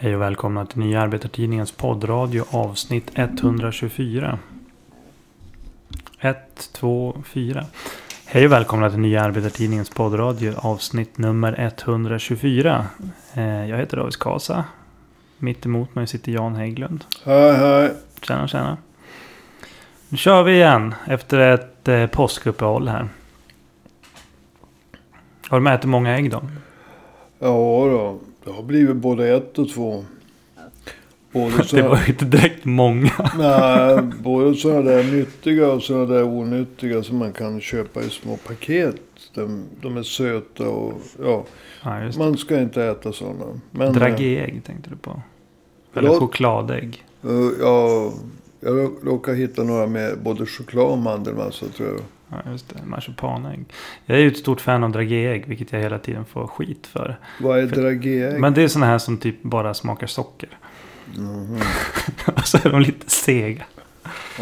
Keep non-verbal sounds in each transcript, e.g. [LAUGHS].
Hej och välkomna till Nya Arbetartidningens poddradio avsnitt 124. 1, 2, 4. Hej och välkomna till Nya Arbetartidningens poddradio avsnitt nummer 124. Eh, Jag heter David Kasa. Mitt emot mig sitter Jan Hägglund. Hej hej. Tjena tjena. Nu kör vi igen efter ett eh, påskuppehåll här. Har du ätit många ägg då? Ja då. Det har blivit både ett och två. Både [LAUGHS] så, Det var ju inte direkt många. nej, [LAUGHS] både sådana där nyttiga och sådana där onyttiga som man kan köpa i små paket. De, de är söta och ja, Ja, man ska inte äta sådana. Men, Dragéägg tänkte du på. Eller Förlåt? chokladägg. eh, ja, jag rå- råkade hitta några med både choklad och mandelmassa tror jag. Ja, just det. Marsipanägg. Jag är ju ett stort fan av dragéägg. Vilket jag hela tiden får skit för. Vad är dragéägg? Men det är sådana här som typ bara smakar socker. Mhm. [LAUGHS] Och så är de lite sega.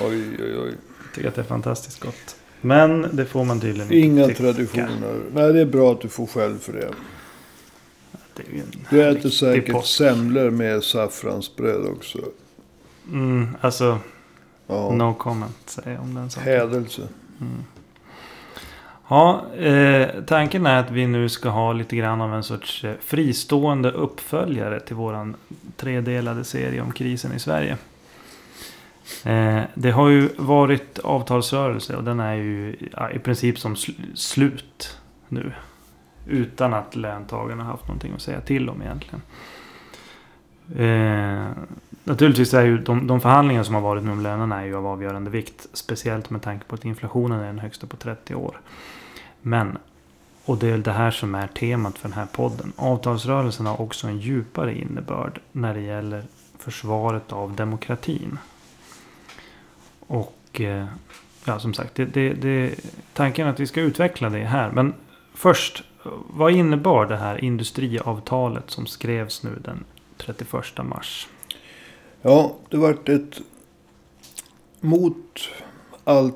Oj, oj, oj. Jag tycker att det är fantastiskt gott. Men det får man tydligen inte Inga tycka. traditioner. Nej, det är bra att du får själv för det. Det är Du äter säkert påsk. semlor med saffransbröd också. Mm, alltså, Ja. no comment säger jag om den saken. Hädelse. Mm. Ja, eh, tanken är att vi nu ska ha lite grann av en sorts eh, fristående uppföljare till våran tredelade serie om krisen i Sverige. Eh, det har ju varit avtalsrörelse och den är ju ja, i princip som sl- slut nu. Utan att löntagarna haft någonting att säga till om egentligen. Eh, naturligtvis är ju de, de förhandlingar som har varit nu om lönerna är ju av avgörande vikt. Speciellt med tanke på att inflationen är den högsta på 30 år. Men, och det är det här som är temat för den här podden. Avtalsrörelsen har också en djupare innebörd när det gäller försvaret av demokratin. Och eh, ja, som sagt, det, det, det, tanken är att vi ska utveckla det här. Men först, vad innebar det här industriavtalet som skrevs nu den 31 mars? Ja, det vart ett mot all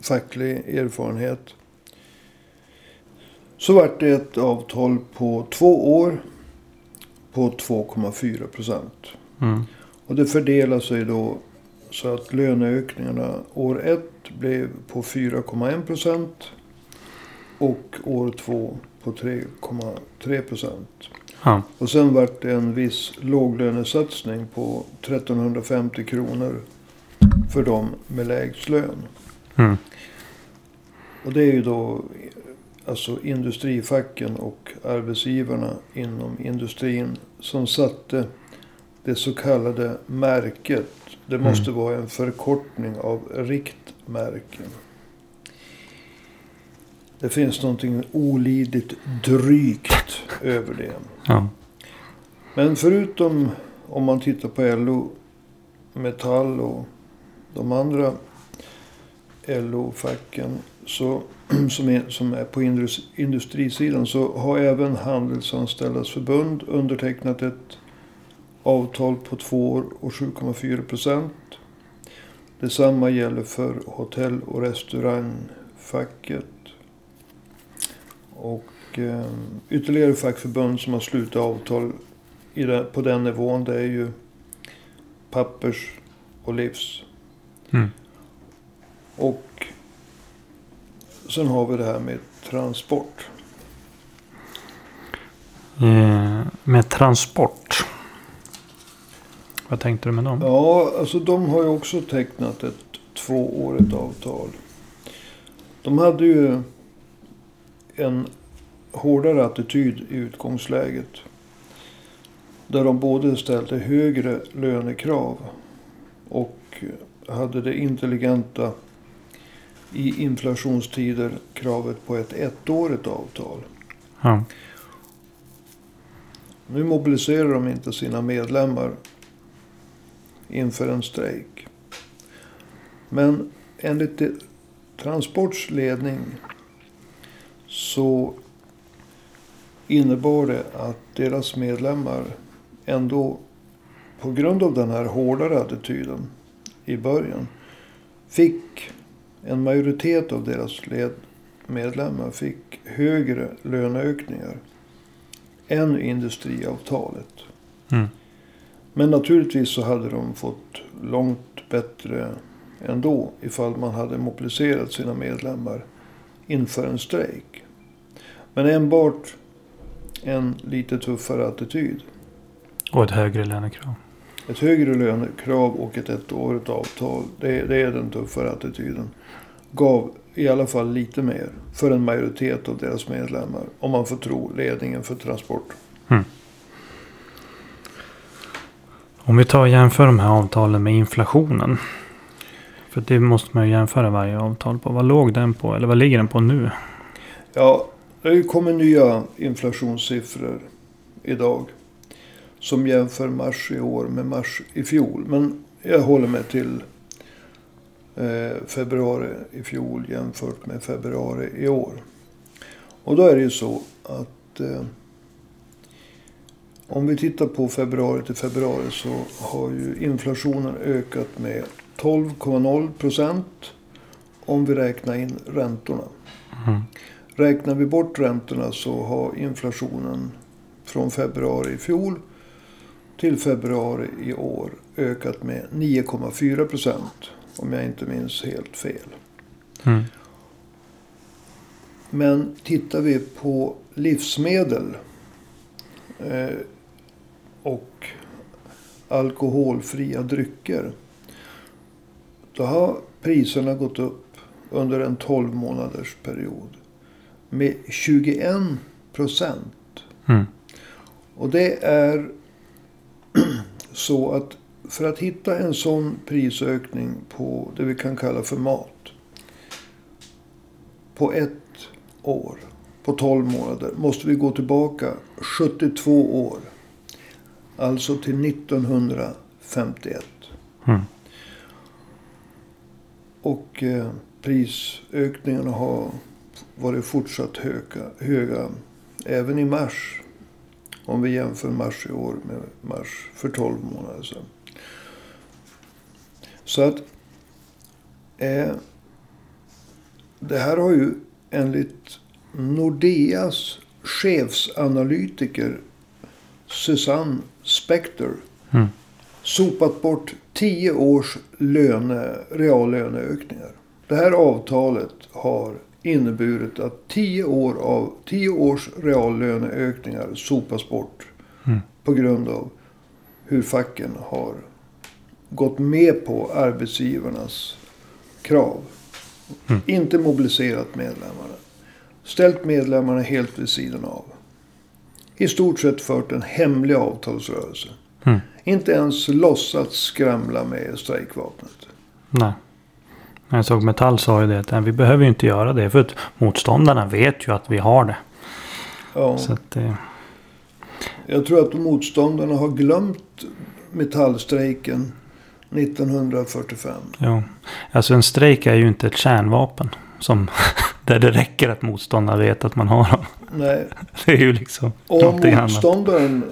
facklig erfarenhet. Så vart det ett avtal på två år på 2,4 procent. Mm. Och det fördelar sig då så att löneökningarna år ett blev på 4,1 procent. Och år två på 3,3 procent. Ja. Och sen vart det en viss låglönesatsning på 1350 kronor för de med lägst lön. Mm. Och det är ju då alltså industrifacken och arbetsgivarna inom industrin som satte det så kallade märket. Det Mm. måste vara en förkortning av riktmärken. Det finns någonting olidligt drygt över det. Ja. Men förutom om man tittar på LO, Metall och de andra LO-facken så, [CLEARS THROAT] som, är, som är på indus- industrisidan så har även Handelsanställdas förbund undertecknat ett avtal på två år och 7,4 procent. Detsamma gäller för hotell och restaurangfacket. Och eh, ytterligare fackförbund som har slutit avtal det, på den nivån det är ju Pappers och Livs. Mm. Och sen har vi det här med transport. Eh, med transport. Vad tänkte du med dem? Ja, alltså de har ju också tecknat ett tvåårigt avtal. De hade ju en hårdare attityd i utgångsläget. Där de både ställde högre lönekrav och hade det intelligenta i inflationstider kravet på ett ettårigt avtal. Ja. Nu mobiliserar de inte sina medlemmar inför en strejk. Men enligt Transports ledning så innebar det att deras medlemmar ändå på grund av den här hårdare attityden i början fick en majoritet av deras medlemmar fick högre löneökningar än industriavtalet. Mm. Men naturligtvis så hade de fått långt bättre ändå ifall man hade mobiliserat sina medlemmar inför en strejk. Men enbart en lite tuffare attityd. Och ett högre lönekrav. Ett högre lönekrav och ett ettårigt avtal. Det, det är den tuffare attityden. Gav i alla fall lite mer för en majoritet av deras medlemmar. Om man får tro ledningen för Transport. Om vi tar och jämför de här avtalen med inflationen. För det måste man ju jämföra varje avtal på. Vad låg den på? Eller vad ligger den på nu? Ja, det kommit nya inflationssiffror idag. Som jämför mars i år med mars i fjol. Men jag håller mig till eh, februari i fjol jämfört med februari i år. Och då är det ju så att eh, om vi tittar på februari till februari så har ju inflationen ökat med 12,0 procent. Om vi räknar in räntorna. Mm. Räknar vi bort räntorna så har inflationen från februari i fjol till februari i år ökat med 9,4 procent. Om jag inte minns helt fel. Mm. Men tittar vi på livsmedel eh, och alkoholfria drycker. Då har priserna gått upp under en 12 månaders period med 21 procent. Mm. Och det är [CLEARS THROAT] så att för att hitta en sån prisökning på det vi kan kalla för mat. På ett år, på 12 månader, måste vi gå tillbaka 72 år. Alltså till 1951. Mm. Och eh, prisökningarna har varit fortsatt höga, höga även i mars. Om vi jämför mars i år med mars för 12 månader sedan. Så att eh, det här har ju enligt Nordeas chefsanalytiker Susanne Spector Mm. sopat bort 10 års löne, reallöneökningar. Det här avtalet har inneburit att 10 år av 10 års reallöneökningar sopas bort. Mm. På grund av hur facken har gått med på arbetsgivarnas krav. Mm. Inte mobiliserat medlemmarna. Ställt medlemmarna helt vid sidan av. I stort sett fört en hemlig avtalsrörelse. Mm. Inte ens låtsats skramla med strejkvapnet. Nej. Såg Metall sa ju det att "Nej, vi behöver ju inte göra det. För att motståndarna vet ju att vi har det. Ja, Så att det... jag tror att motståndarna har glömt metallstrejken 1945. Ja. Alltså en strejk är ju inte ett kärnvapen. Som, [LAUGHS] där det räcker att motståndaren vet att man har dem. Nej, [LAUGHS] Det är ju liksom och någonting annat. motståndaren,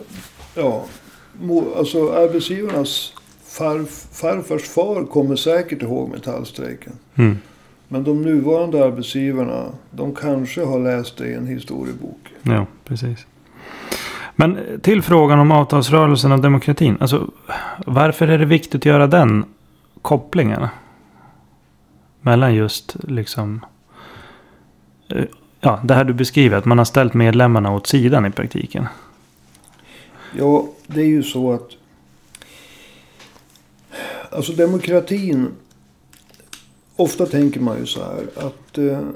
ja, mo, alltså arbetsgivarnas farf, farfars far kommer säkert ihåg metallstrejken. Mm. Men de nuvarande arbetsgivarna, de kanske har läst det i en historiebok. Ja, precis. Men till frågan om avtalsrörelsen och demokratin. Alltså, varför är det viktigt att göra den kopplingen? Mellan just liksom... eh, Ja, det här du beskriver. Att man har ställt medlemmarna åt sidan i praktiken. Ja, det är ju så att... Alltså demokratin... Ofta tänker man ju så här att eh,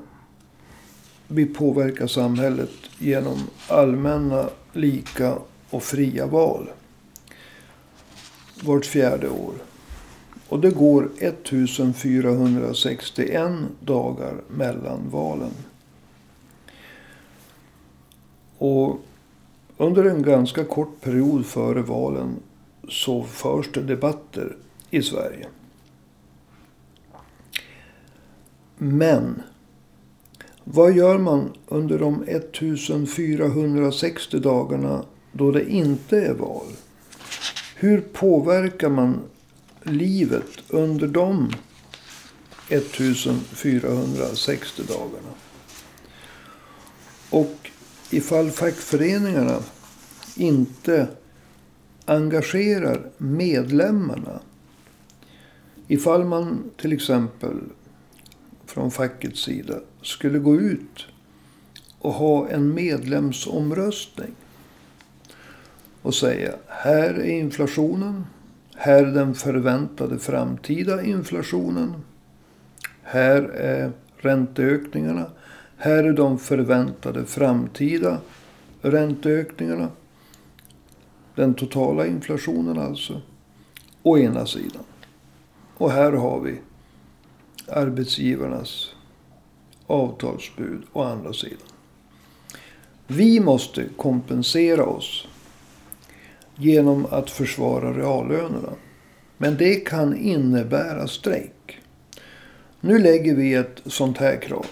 vi påverkar samhället genom allmänna, lika och fria val. Vart fjärde år. Och det går 1461 dagar mellan valen. Och under en ganska kort period före valen så förs det debatter i Sverige. Men vad gör man under de 1460 dagarna då det inte är val? Hur påverkar man livet under de 1460 dagarna? Och ifall fackföreningarna inte engagerar medlemmarna. Ifall man till exempel från fackets sida skulle gå ut och ha en medlemsomröstning. Och säga här är inflationen. Här är den förväntade framtida inflationen. Här är ränteökningarna. Här är de förväntade framtida ränteökningarna. Den totala inflationen alltså. Å ena sidan. Och här har vi arbetsgivarnas avtalsbud å andra sidan. Vi måste kompensera oss genom att försvara reallönerna. Men det kan innebära strejk. Nu lägger vi ett sånt här krav.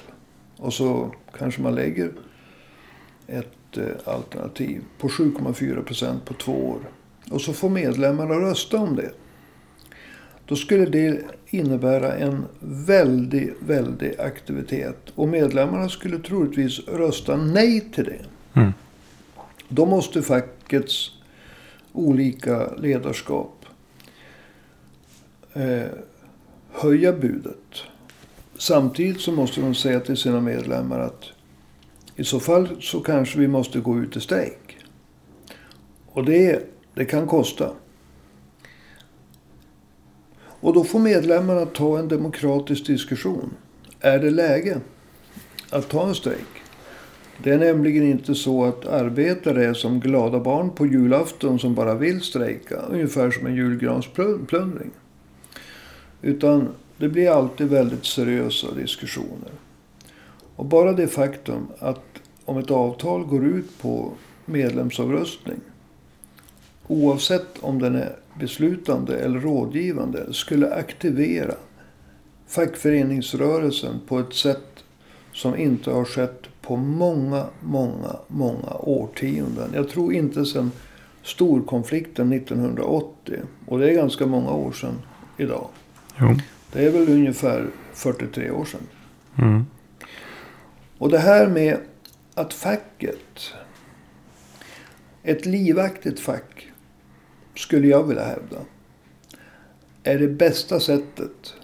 Och så kanske man lägger ett eh, alternativ på 7,4 procent på två år. Och så får medlemmarna rösta om det. Då skulle det innebära en väldig, väldig aktivitet. Och medlemmarna skulle troligtvis rösta nej till det. Mm. Då måste fackets olika ledarskap eh, höja budet. Samtidigt så måste de säga till sina medlemmar att i så fall så kanske vi måste gå ut i strejk. Och det, det kan kosta. Och då får medlemmarna ta en demokratisk diskussion. Är det läge att ta en strejk? Det är nämligen inte så att arbetare är som glada barn på julafton som bara vill strejka. Ungefär som en julgransplundring. Utan det blir alltid väldigt seriösa diskussioner. Och bara det faktum att om ett avtal går ut på medlemsavröstning Oavsett om den är beslutande eller rådgivande. Skulle aktivera fackföreningsrörelsen på ett sätt som inte har skett på många, många, många årtionden. Jag tror inte sedan storkonflikten 1980. Och det är ganska många år sedan idag. Jo. Det är väl ungefär 43 år sedan. Mm. Och det här med att facket, ett livaktigt fack, skulle jag vilja hävda, är det bästa sättet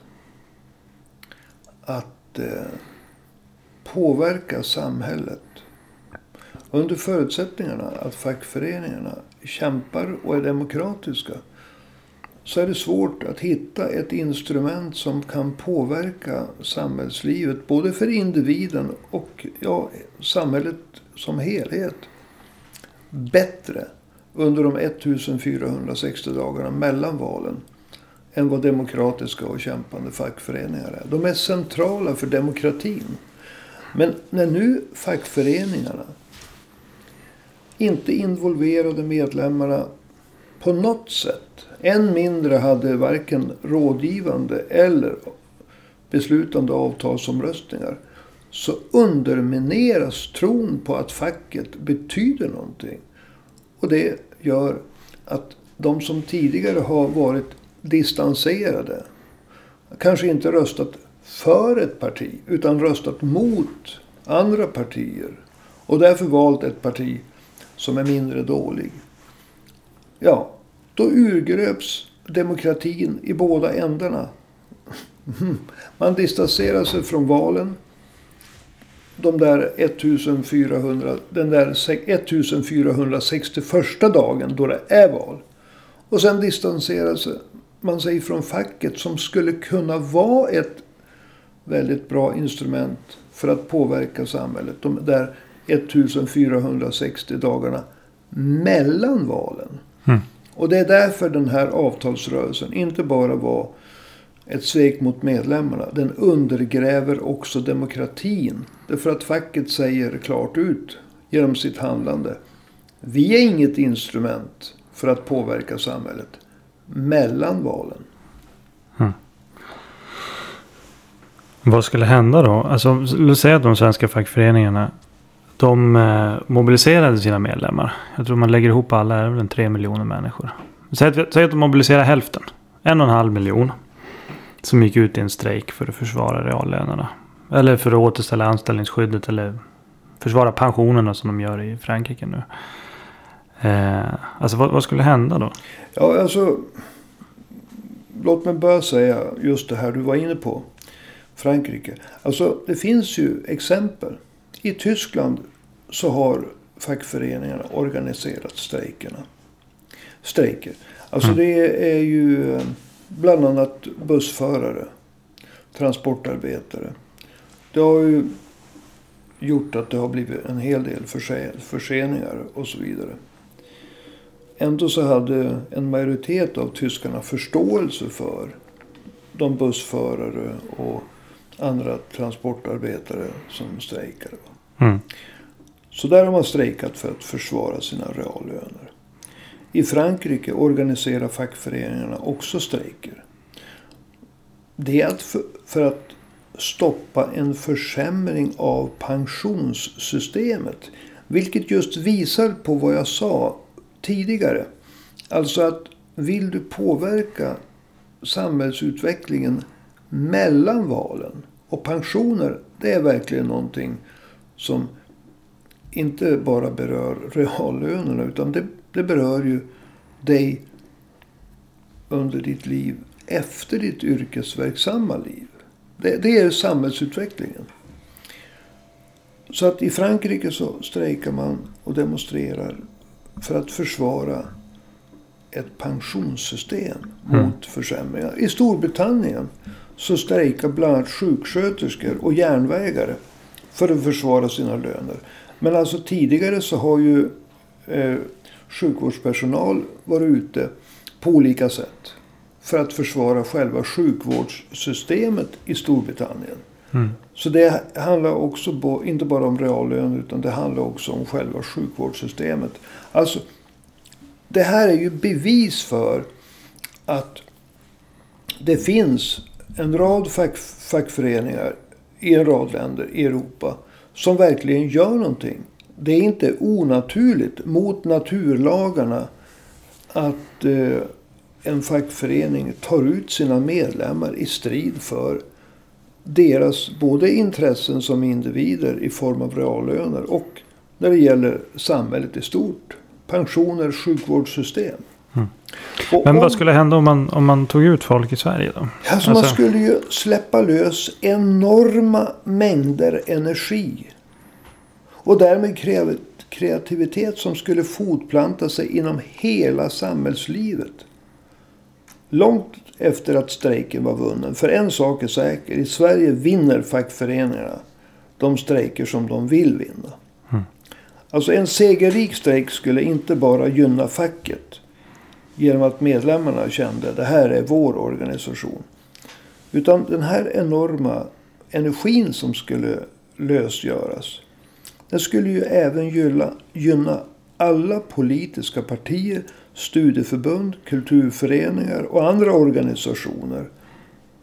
att eh, påverka samhället. Under förutsättningarna att fackföreningarna kämpar och är demokratiska så är det svårt att hitta ett instrument som kan påverka samhällslivet. Både för individen och ja, samhället som helhet. Bättre under de 1460 dagarna mellan valen. Än vad demokratiska och kämpande fackföreningar är. De är centrala för demokratin. Men när nu fackföreningarna inte involverade medlemmarna på något sätt. Än mindre hade varken rådgivande eller beslutande avtalsomröstningar. Så undermineras tron på att facket betyder någonting. Och det gör att de som tidigare har varit distanserade. Kanske inte röstat för ett parti. Utan röstat mot andra partier. Och därför valt ett parti som är mindre dålig. Ja, då urgröps demokratin i båda ändarna. [LAUGHS] Man distanserar sig från valen. De där 1400, den där 1461 dagen då det är val. Och sen distanserar man sig från facket som skulle kunna vara ett väldigt bra instrument för att påverka samhället. De där 1460 dagarna mellan valen. Mm. Och det är därför den här avtalsrörelsen inte bara var ett svek mot medlemmarna. Den undergräver också demokratin. Därför att facket säger klart ut genom sitt handlande. Vi är inget instrument för att påverka samhället mellan valen. Mm. Vad skulle hända då? Alltså, låt säga att de svenska fackföreningarna de eh, mobiliserade sina medlemmar. Jag tror man lägger ihop alla, är väl en tre miljoner människor. Säg att, säg att de mobiliserar hälften. En och en halv miljon. Som gick ut i en strejk för att försvara reallönerna. Eller för att återställa anställningsskyddet eller försvara pensionerna som de gör i Frankrike nu. Eh, alltså vad, vad skulle hända då? Ja, alltså. Låt mig börja säga just det här du var inne på. Frankrike. Alltså det finns ju exempel. I Tyskland så har fackföreningarna organiserat strejkerna. Strejker. Alltså Mm. det är ju eh, bland annat bussförare. Transportarbetare. Det har ju gjort att det har blivit en hel del förse- förseningar och så vidare. Ändå så hade en majoritet av tyskarna förståelse för de bussförare och andra transportarbetare som strejkade. Mm. Så där har man strejkat för att försvara sina reallöner. I Frankrike organiserar fackföreningarna också strejker. Det är att för, för att stoppa en försämring av pensionssystemet. Vilket just visar på vad jag sa tidigare. Alltså att vill du påverka samhällsutvecklingen mellan valen. Och pensioner, det är verkligen någonting som inte bara berör reallönerna. Utan det, det berör ju dig under ditt liv efter ditt yrkesverksamma liv. Det, det är samhällsutvecklingen. Så att i Frankrike så strejkar man och demonstrerar för att försvara ett pensionssystem Mm. mot försämringar. I Storbritannien så strejkar bland annat sjuksköterskor och järnvägare för att försvara sina löner. Men alltså tidigare så har ju eh, sjukvårdspersonal varit ute på olika sätt för att försvara själva sjukvårdssystemet i Storbritannien. Mm. Så det handlar också inte bara om reallöner utan det handlar också om själva sjukvårdssystemet. Alltså, det här är ju bevis för att det finns en rad fack, fackföreningar i en rad länder i Europa som verkligen gör någonting. Det är inte onaturligt mot naturlagarna att eh, en fackförening tar ut sina medlemmar i strid för deras både intressen som individer i form av reallöner och när det gäller samhället i stort. Pensioner, sjukvårdssystem. Mm. Men om- vad skulle hända om man, om man tog ut folk i Sverige då? Alltså, man Alltså- skulle ju släppa lös enorma mängder energi. Och därmed kreativitet som skulle fotplanta sig inom hela samhällslivet. Långt efter att strejken var vunnen. För en sak är säker. I Sverige vinner fackföreningarna de strejker som de vill vinna. Mm. Alltså en segerrik strejk skulle inte bara gynna facket. Genom att medlemmarna kände det här är vår organisation. Utan den här enorma energin som skulle lösgöras. Den skulle ju även gynna, alla politiska partier, studieförbund, kulturföreningar och andra organisationer.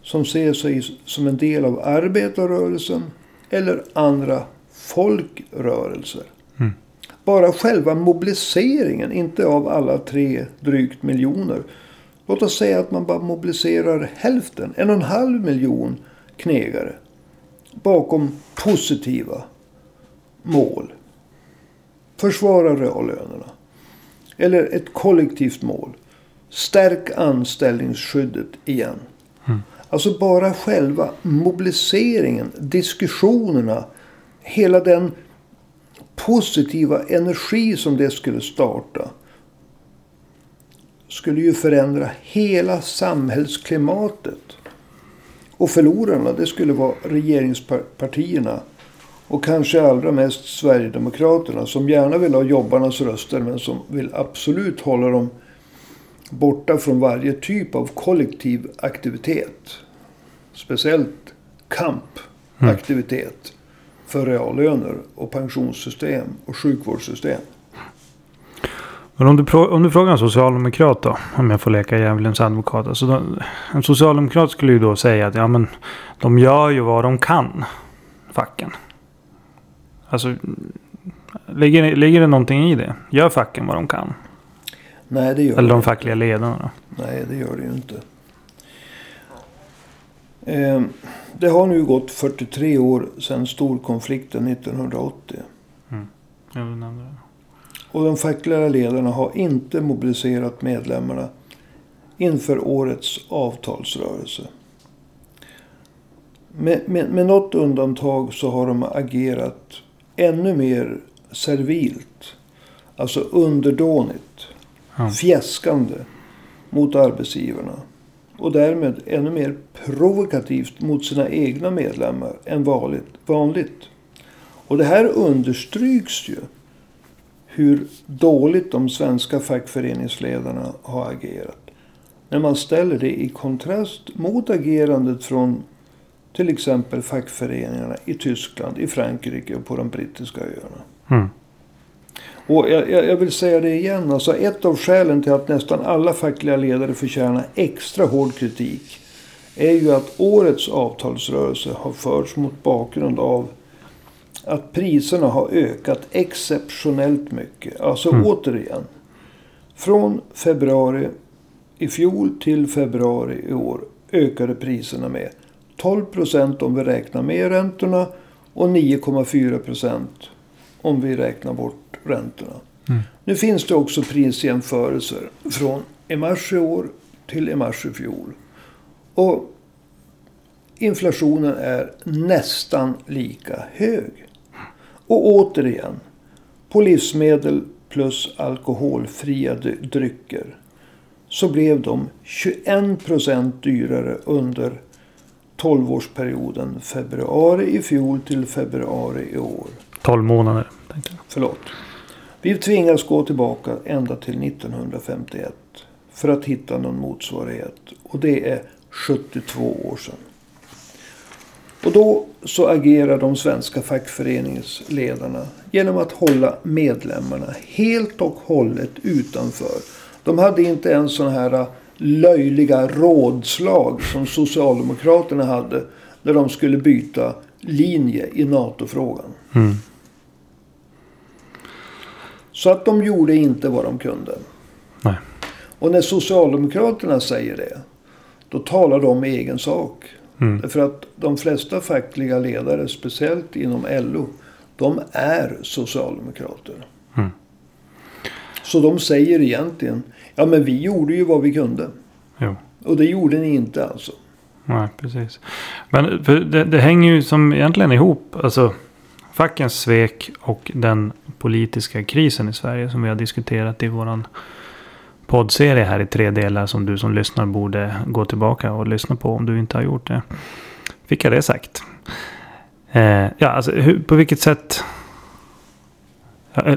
Som ser sig som en del av arbetarrörelsen eller andra folkrörelser. Mm. Bara själva mobiliseringen, inte av alla tre drygt miljoner. Låt oss säga att man bara mobiliserar hälften, en och en halv miljon knegare. Bakom positiva mål. Försvara reallönerna. Eller ett kollektivt mål. Stärk anställningsskyddet igen. Mm. Alltså bara själva mobiliseringen, diskussionerna. Hela den positiva energi som det skulle starta. Skulle ju förändra hela samhällsklimatet. Och förlorarna det skulle vara regeringspartierna. Och kanske allra mest Sverigedemokraterna som gärna vill ha jobbarnas röster men som vill absolut hålla dem borta från varje typ av kollektiv aktivitet. Speciellt kampaktivitet för reallöner och pensionssystem och sjukvårdssystem. Men om du, om du frågar en socialdemokrat då. Om jag får leka djävulens advokat. Alltså en socialdemokrat skulle ju då säga att ja, men, de gör ju vad de kan. Facken. Alltså. Ligger, ligger det någonting i det? Gör facken vad de kan? Nej, det gör Eller de fackliga ledarna då? Nej, det gör det ju inte. Eh, Det har nu gått 43 år sedan storkonflikten 1980. Jag vill nämna det. Och de fackliga ledarna har inte mobiliserat medlemmarna inför årets avtalsrörelse. Med, med, med något undantag så har de agerat ännu mer servilt. Alltså underdånigt. Ja. Fjäskande mot arbetsgivarna. Och därmed ännu mer provokativt mot sina egna medlemmar än vanligt. vanligt. Och det här understryks ju hur dåligt de svenska fackföreningsledarna har agerat. När man ställer det i kontrast mot agerandet från till exempel fackföreningarna i Tyskland, i Frankrike och på de brittiska öarna. Mm. Och jag, jag vill säga det igen. Alltså ett av skälen till att nästan alla fackliga ledare förtjänar extra hård kritik. Är ju att årets avtalsrörelse har förts mot bakgrund av att priserna har ökat exceptionellt mycket. Alltså Mm. återigen. Från februari i fjol till februari i år ökade priserna med 12 procent om vi räknar med räntorna och 9,4 procent om vi räknar bort räntorna. Mm. Nu finns det också prisjämförelser från i mars i år till i mars i fjol. Och inflationen är nästan lika hög. Och återigen, på livsmedel plus alkoholfria drycker så blev de 21 procent dyrare under 12-årsperioden februari i fjol till februari i år. 12 månader. Tänkte jag. Förlåt. Vi tvingas gå tillbaka ända till 1951 för att hitta någon motsvarighet. Och det är 72 år sedan. Och då så agerar de svenska fackföreningsledarna genom att hålla medlemmarna helt och hållet utanför. De hade inte ens sådana här löjliga rådslag som Socialdemokraterna hade när de skulle byta linje i NATO-frågan. Mm. Så att de gjorde inte vad de kunde. Nej. Och när Socialdemokraterna säger det. Då talar de i egen sak. Mm. Därför att de flesta fackliga ledare, speciellt inom LO. De är socialdemokrater. Så de säger egentligen. Ja men vi gjorde ju vad vi kunde. Jo. Och det gjorde ni inte alltså. Nej, precis. Men det, det hänger ju som egentligen ihop. Alltså fackens svek och den politiska krisen i Sverige som vi har diskuterat i våran poddserie här i tre delar som du som lyssnar borde gå tillbaka och lyssna på om du inte har gjort det. Fick jag det sagt. Eh, ja, alltså hur, på vilket sätt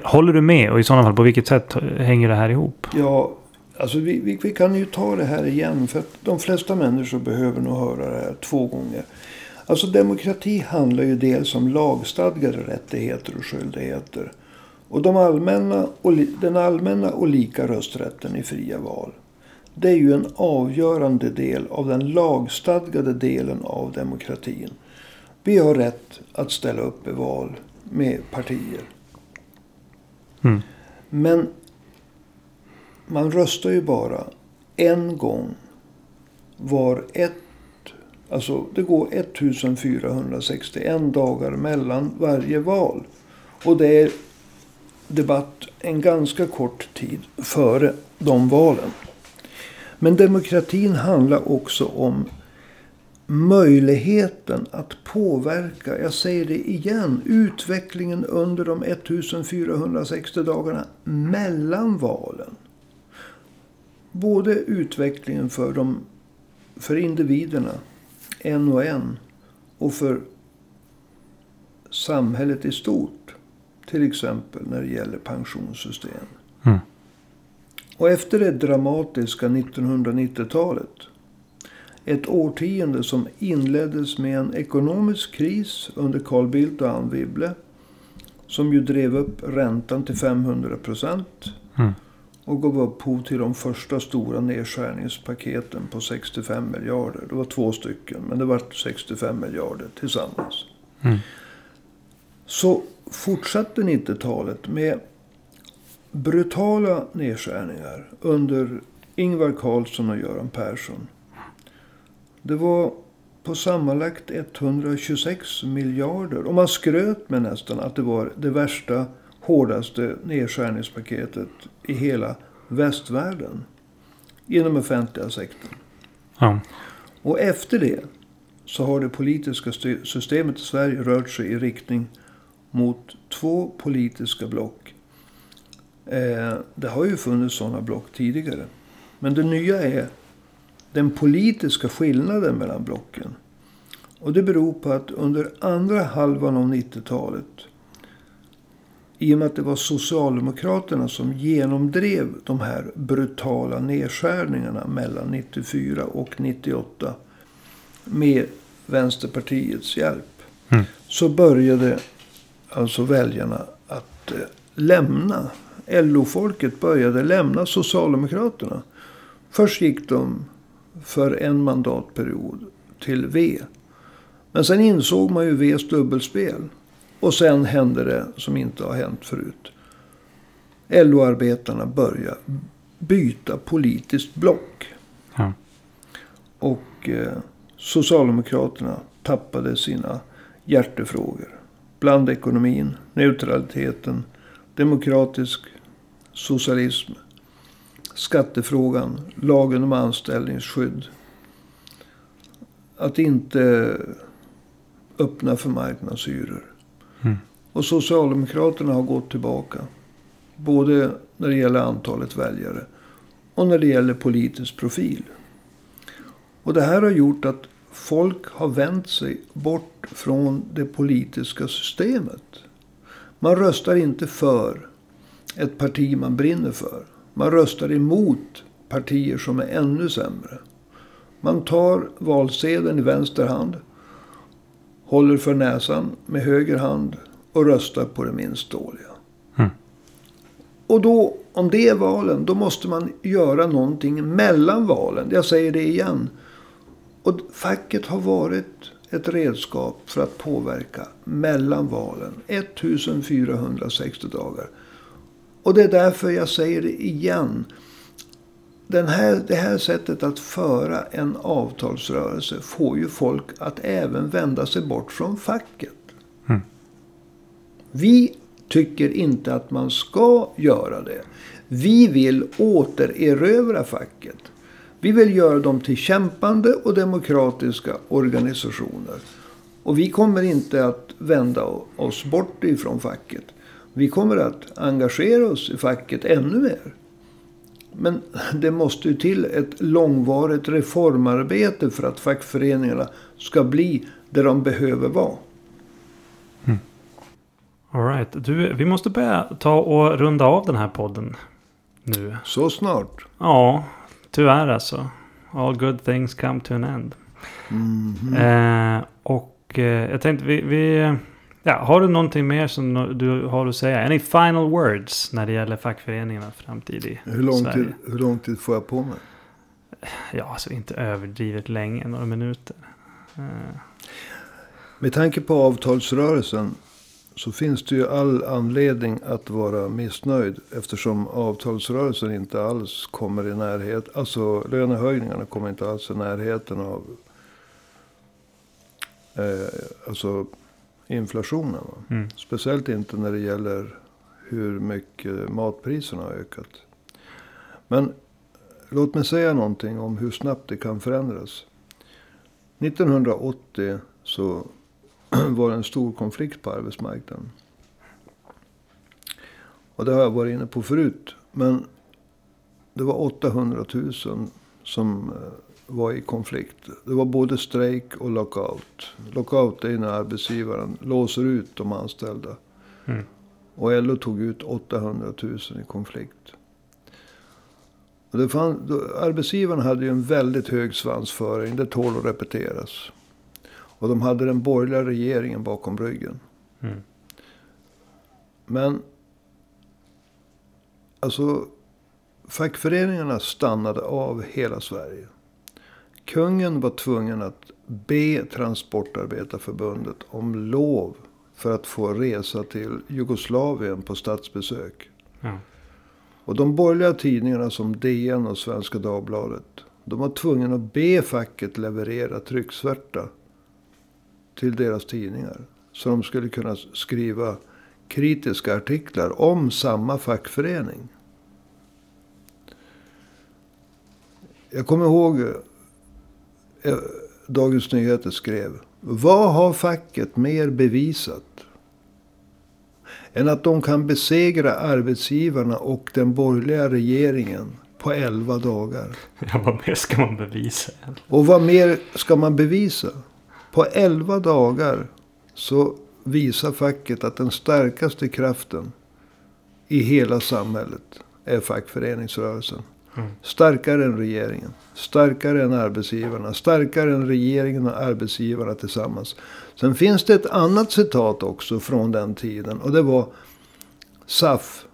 Håller du med och i sådana fall på vilket sätt hänger det här ihop? Ja, alltså vi, vi, vi kan ju ta det här igen. För att de flesta människor behöver nog höra det här två gånger. Alltså demokrati handlar ju dels om lagstadgade rättigheter och skyldigheter. Och, de allmänna och den allmänna och lika rösträtten i fria val. Det är ju en avgörande del av den lagstadgade delen av demokratin. Vi har rätt att ställa upp i val med partier. Mm. Men man röstar ju bara en gång var ett... Alltså det går 1461 dagar mellan varje val. Och det är debatt en ganska kort tid före de valen. Men demokratin handlar också om möjligheten att påverka, jag säger det igen, utvecklingen under de 1460 dagarna mellan valen. Både utvecklingen för, de, för individerna, en och en, och för samhället i stort. Till exempel när det gäller pensionssystem. Mm. Och efter det dramatiska 1990-talet. Ett årtionde som inleddes med en ekonomisk kris under Carl Bildt och Anne Wibble. Som ju drev upp räntan till 500 procent. Mm. Och gav upphov till de första stora nedskärningspaketen på 65 miljarder. Det var två stycken, men det var 65 miljarder tillsammans. Mm. Så fortsatte 90-talet med brutala nedskärningar under Ingvar Carlsson och Göran Persson. Det var på sammanlagt 126 miljarder. Och man skröt med nästan att det var det värsta hårdaste nedskärningspaketet i hela västvärlden. Inom offentliga sektorn. Ja. Och efter det så har det politiska systemet i Sverige rört sig i riktning mot två politiska block. Eh, det har ju funnits sådana block tidigare. Men det nya är den politiska skillnaden mellan blocken. Och det beror på att under andra halvan av 90-talet i och med att det var Socialdemokraterna som genomdrev de här brutala nedskärningarna mellan 94 och 98 med Vänsterpartiets hjälp. Mm. Så började alltså väljarna att eh, lämna. LO-folket började lämna Socialdemokraterna. Först gick de för en mandatperiod till V. Men sen insåg man ju Vs dubbelspel. Och sen hände det som inte har hänt förut. LO-arbetarna började byta politiskt block. Ja. Och eh, Socialdemokraterna tappade sina hjärtefrågor. Blandekonomin, neutraliteten, demokratisk socialism, skattefrågan, lagen om anställningsskydd. Att inte öppna för marknadshyror. Mm. Och Socialdemokraterna har gått tillbaka. Både när det gäller antalet väljare och när det gäller politisk profil. Och det här har gjort att folk har vänt sig bort från det politiska systemet. Man röstar inte för ett parti man brinner för. Man röstar emot partier som är ännu sämre. Man tar valsedeln i vänster hand, håller för näsan med höger hand och röstar på det minst dåliga. Mm. Och då, om det är valen, då måste man göra någonting mellan valen. Jag säger det igen. Och facket har varit ett redskap för att påverka mellan valen. 1460 dagar. Och det är därför jag säger det igen. Den här, det här sättet att föra en avtalsrörelse får ju folk att även vända sig bort från facket. Mm. Vi tycker inte att man ska göra det. Vi vill återerövra facket. Vi vill göra dem till kämpande och demokratiska organisationer. Och vi kommer inte att vända oss bort ifrån facket. Vi kommer att engagera oss i facket ännu mer. Men [LAUGHS] det måste ju till ett långvarigt reformarbete för att fackföreningarna ska bli det de behöver vara. All right. Du, vi måste börja ta och runda av den här podden nu. Så snart. Ja, tyvärr alltså. All good things come to an end. Mhm. Eh, och eh, jag tänkte vi... vi ja, har du någonting mer som du har att säga? Any final words när det gäller fackföreningarnas framtid i Hur, lång Sverige? tid, hur lång tid får jag på mig? Ja, alltså inte överdrivet länge. Några minuter. Eh, Med tanke på avtalsrörelsen så finns det ju all anledning att vara missnöjd. Eftersom avtalsrörelsen inte alls kommer i närhet. Alltså lönehöjningarna kommer inte alls i närheten av eh, alltså inflationen. Mm. Speciellt inte när det gäller hur mycket matpriserna har ökat. Men låt mig säga någonting om hur snabbt det kan förändras. 1980 så [CLEARS THROAT] var det en stor konflikt på arbetsmarknaden. Och det har jag varit inne på förut. Men det var 800 000 som eh, var i konflikt. Det var både strejk och lockout. Lockout är när arbetsgivaren låser ut de anställda. Mm. Och LO tog ut 800 000 i konflikt. Och det fann, då, arbetsgivarna hade ju en väldigt hög svansföring. Det tål att repeteras. Och de hade den borgerliga regeringen bakom ryggen. Mm. Men alltså fackföreningarna stannade av hela Sverige. Kungen var tvungen att be Transportarbetarförbundet om lov för att få resa till Jugoslavien på statsbesök. Ja. Och de borgerliga tidningarna som DN och Svenska Dagbladet. De var tvungna att be facket leverera trycksvärta till deras tidningar. Så de skulle kunna skriva kritiska artiklar om samma fackförening. Jag kommer ihåg Dagens Nyheter skrev. Vad har facket mer bevisat? Än att de kan besegra arbetsgivarna och den borgerliga regeringen på elva dagar. [LAUGHS] Ja, vad mer ska man bevisa? Och vad mer ska man bevisa? På elva dagar så visar facket att den starkaste kraften i hela samhället är fackföreningsrörelsen. Mm. Starkare än regeringen. Starkare än arbetsgivarna. Starkare än regeringen och arbetsgivarna tillsammans. Sen finns det ett annat citat också från den tiden. Och det var SAF.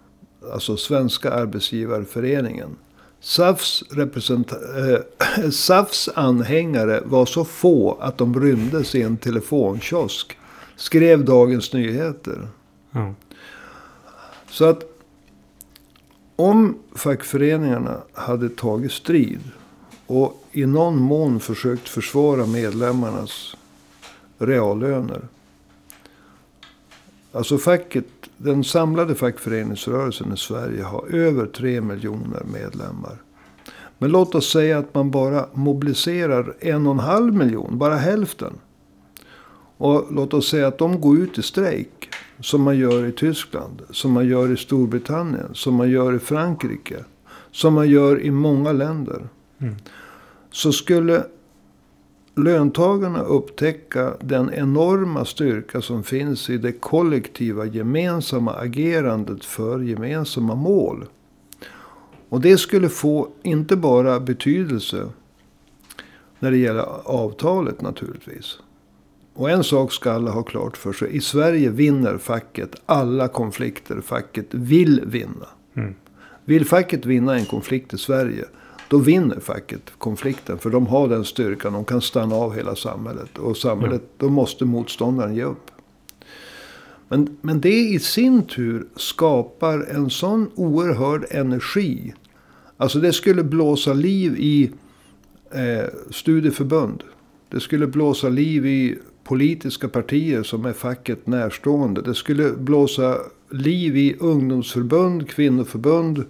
Alltså Svenska Arbetsgivarföreningen. SAFs, äh, SAFs [CLEARS THROAT] anhängare var så få att de rymdes i en telefonkiosk. Skrev Dagens Nyheter. Mm. Så att om fackföreningarna hade tagit strid och i någon mån försökt försvara medlemmarnas reallöner. Alltså facket, den samlade fackföreningsrörelsen i Sverige har över tre miljoner medlemmar. Men låt oss säga att man bara mobiliserar en och en halv miljon, bara hälften. Och låt oss säga att de går ut i strejk. Som man gör i Tyskland, som man gör i Storbritannien, som man gör i Frankrike. Som man gör i många länder. Mm. Så skulle löntagarna upptäcka den enorma styrka som finns i det kollektiva gemensamma agerandet för gemensamma mål. Och det skulle få inte bara betydelse när det gäller avtalet naturligtvis. Och en sak ska alla ha klart för sig. I Sverige vinner facket alla konflikter facket vill vinna. Mm. Vill facket vinna en konflikt i Sverige. Då vinner facket konflikten. För de har den styrkan. De kan stanna av hela samhället. Och samhället, mm. då måste motståndaren ge upp. Men, men det i sin tur skapar en sån oerhörd energi. Alltså det skulle blåsa liv i eh, studieförbund. Det skulle blåsa liv i politiska partier som är facket närstående. Det skulle blåsa liv i ungdomsförbund, kvinnoförbund.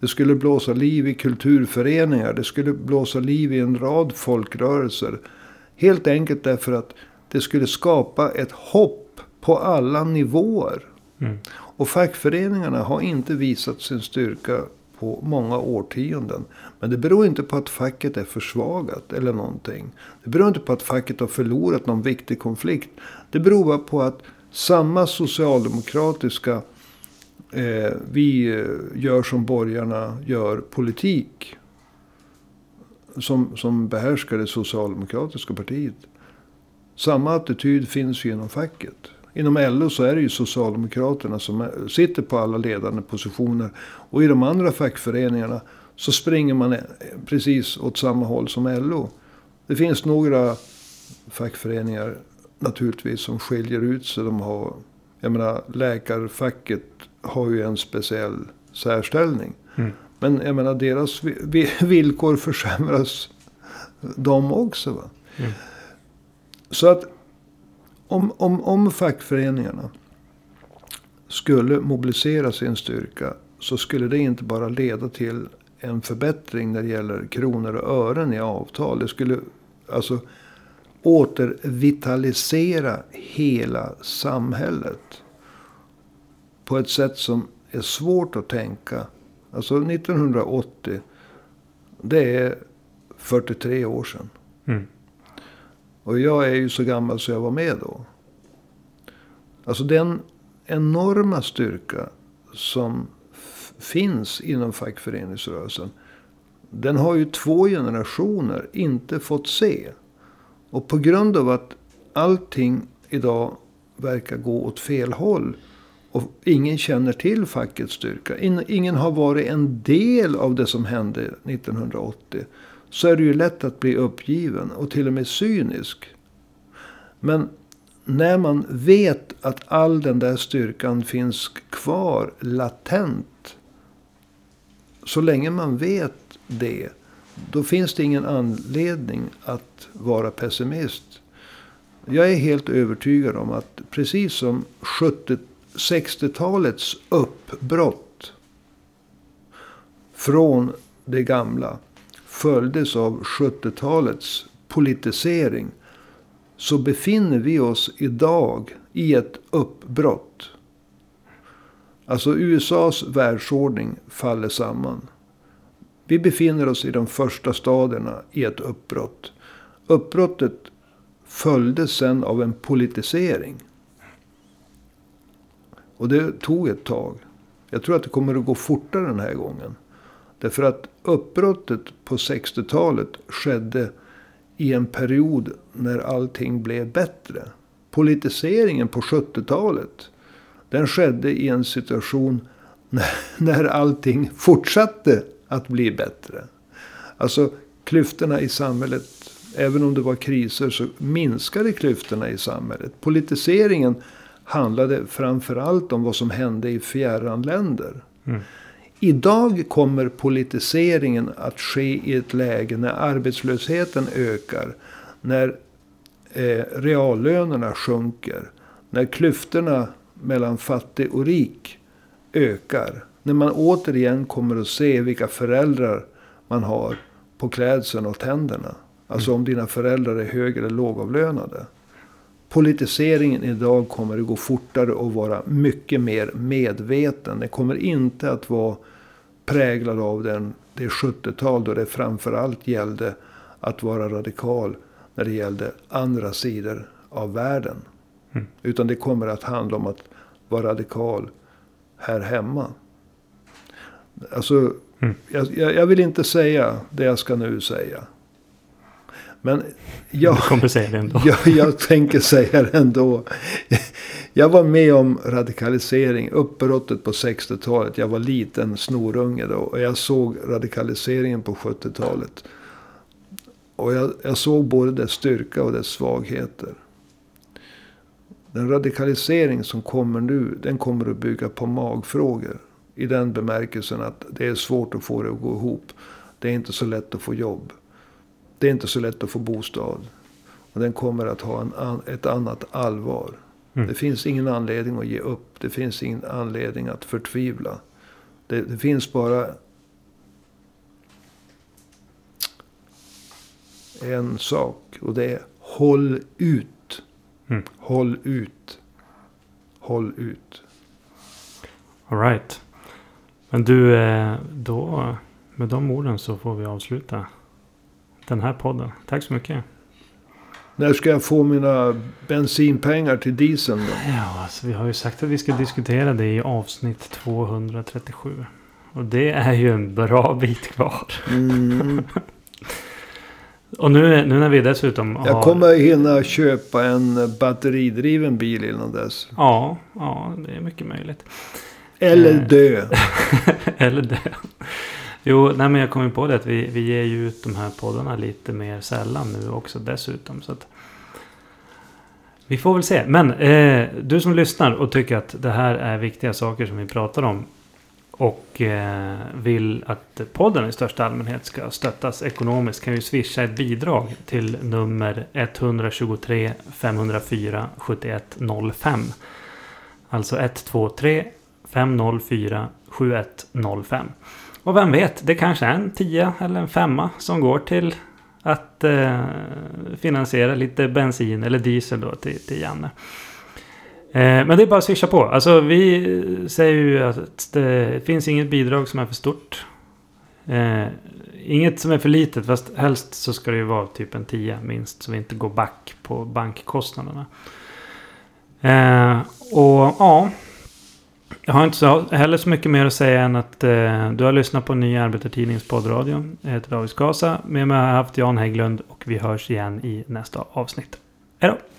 Det skulle blåsa liv i kulturföreningar. Det skulle blåsa liv i en rad folkrörelser. Helt enkelt därför att det skulle skapa ett hopp på alla nivåer. Mm. Och fackföreningarna har inte visat sin styrka på många årtionden. Men det beror inte på att facket är försvagat eller någonting. Det beror inte på att facket har förlorat någon viktig konflikt. Det beror bara på att samma socialdemokratiska eh, vi eh, gör som borgarna gör politik. Som, som behärskar det socialdemokratiska partiet. Samma attityd finns ju inom facket. Inom LO så är det ju Socialdemokraterna som sitter på alla ledande positioner. Och i de andra fackföreningarna så springer man precis åt samma håll som LO. Det finns några fackföreningar naturligtvis som skiljer ut sig. De har, jag menar, läkarfacket har ju en speciell särställning. Mm. Men jag menar, deras villkor försämras de också. Va? Mm. Så att om, om, om fackföreningarna skulle mobilisera sin styrka så skulle det inte bara leda till en förbättring när det gäller kronor och ören i avtal. Det skulle alltså återvitalisera hela samhället. På ett sätt som är svårt att tänka. Alltså 1980. Det är 43 år sedan. Mm. Och jag är ju så gammal så jag var med då. Alltså den enorma styrka som finns inom fackföreningsrörelsen. Den har ju två generationer inte fått se. Och på grund av att allting idag verkar gå åt fel håll. Och ingen känner till fackets styrka. Ingen har varit en del av det som hände 1980 så är det ju lätt att bli uppgiven och till och med cynisk. Men när man vet att all den där styrkan finns kvar latent. Så länge man vet det. Då finns det ingen anledning att vara pessimist. Jag är helt övertygad om att precis som 60-talets uppbrott från det gamla följdes av 70-talets politisering. Så befinner vi oss idag i ett uppbrott. Alltså USAs världsordning faller samman. Vi befinner oss i de första stadierna i ett uppbrott. Uppbrottet följdes sen av en politisering. Och det tog ett tag. Jag tror att det kommer att gå fortare den här gången. Därför att uppbrottet på 60-talet skedde i en period när allting blev bättre. Politiseringen på 70-talet. Den skedde i en situation när, när allting fortsatte att bli bättre. Alltså klyftorna i samhället. Även om det var kriser så minskade klyftorna i samhället. Politiseringen handlade framförallt om vad som hände i fjärran länder. Mm. Idag kommer politiseringen att ske i ett läge när arbetslösheten ökar. När eh, reallönerna sjunker. När klyftorna mellan fattig och rik ökar. När man återigen kommer att se vilka föräldrar man har på klädseln och tänderna. Alltså mm. om dina föräldrar är hög eller lågavlönade. Politiseringen idag kommer att gå fortare och vara mycket mer medveten. Det kommer inte att vara präglad av den, det 70-tal då det framförallt gällde att vara radikal när det gällde andra sidor av världen. Mm. Utan det kommer att handla om att vara radikal här hemma. Alltså, mm. jag, jag, vill inte säga det jag ska nu säga. Men jag, du kommer säga det ändå. [LAUGHS] jag, jag tänker säga det ändå. Jag var med om radikalisering, uppbrottet på 60-talet. Jag var liten snorunge då. Och jag såg radikaliseringen på 70-talet. Och jag, jag såg både dess styrka och dess svagheter. Den radikalisering som kommer nu, den kommer att bygga på magfrågor. I den bemärkelsen att det är svårt att få det att gå ihop. Det är inte så lätt att få jobb. Det är inte så lätt att få bostad. Och den kommer att ha en, ett annat allvar. Mm. Det finns ingen anledning att ge upp. Det finns ingen anledning att förtvivla. Det, det finns bara en sak. Och det är håll ut. Mm. Håll ut. Håll ut. Alright. Men du, eh, då med de orden så får vi avsluta den här podden. Tack så mycket. När ska jag få mina bensinpengar till dieseln då? Ja, alltså, vi har ju sagt att vi ska diskutera det i avsnitt 237. Och det är ju en bra bit kvar. Mm. [LAUGHS] Och nu, nu när vi dessutom har... Jag kommer hinna köpa en batteridriven bil innan dess. Ja, ja det är mycket möjligt. Eller eh, dö. [LAUGHS] Eller dö. Jo, nej men jag kom ju på det att vi, vi ger ju ut de här poddarna lite mer sällan nu också dessutom. Så att vi får väl se. Men eh, du som lyssnar och tycker att det här är viktiga saker som vi pratar om. Och eh, vill att podden i största allmänhet ska stöttas ekonomiskt kan ju swisha ett bidrag till nummer 123 504 7105. Alltså 123 504 7105. Och vem vet, det kanske är en tia eller en femma som går till att eh, finansiera lite bensin eller diesel då till, till Janne. Eh, men det är bara att swisha på. Alltså vi säger ju att det finns inget bidrag som är för stort. Eh, inget som är för litet, fast helst så ska det ju vara typ en tia minst. Så vi inte går back på bankkostnaderna. Eh, och ja, jag har inte så, heller så mycket mer att säga än att eh, du har lyssnat på en ny arbetartidnings poddradio. Jag heter David Skasa. Med mig har jag haft Jan Hägglund och vi hörs igen i nästa avsnitt. Hej då!